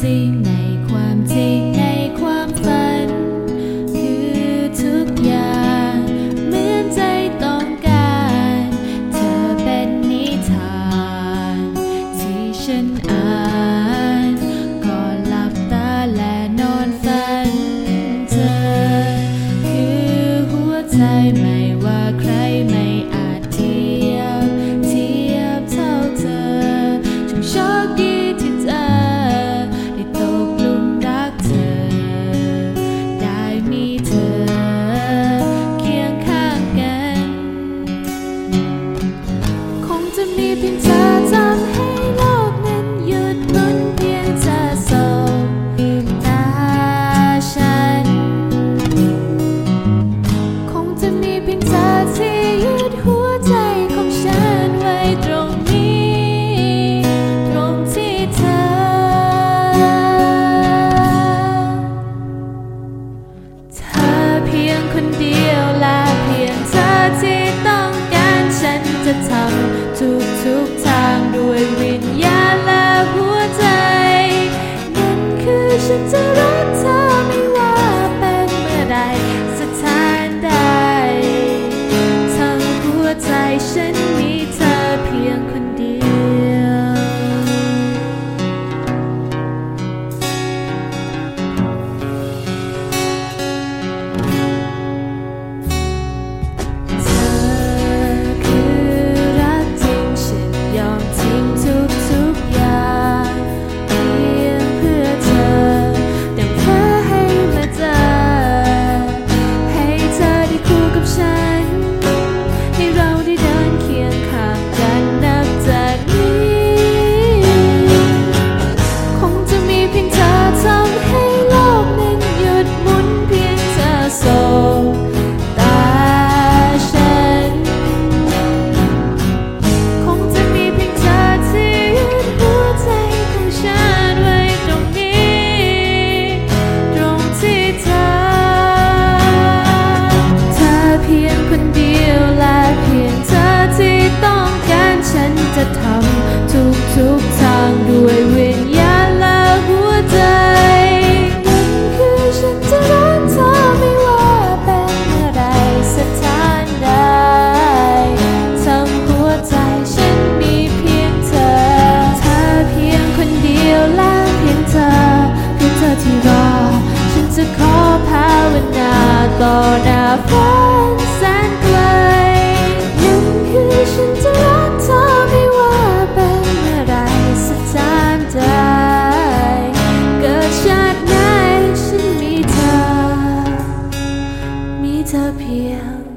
สิ คือ ภาวนาต่อหน้าฟ้าแสนไกลยังคือฉันจะรักเธอไม่ว่าเป็นอะไรสักทามใดเกิดชาติไหนฉันมีเธอ มีเธอเพียง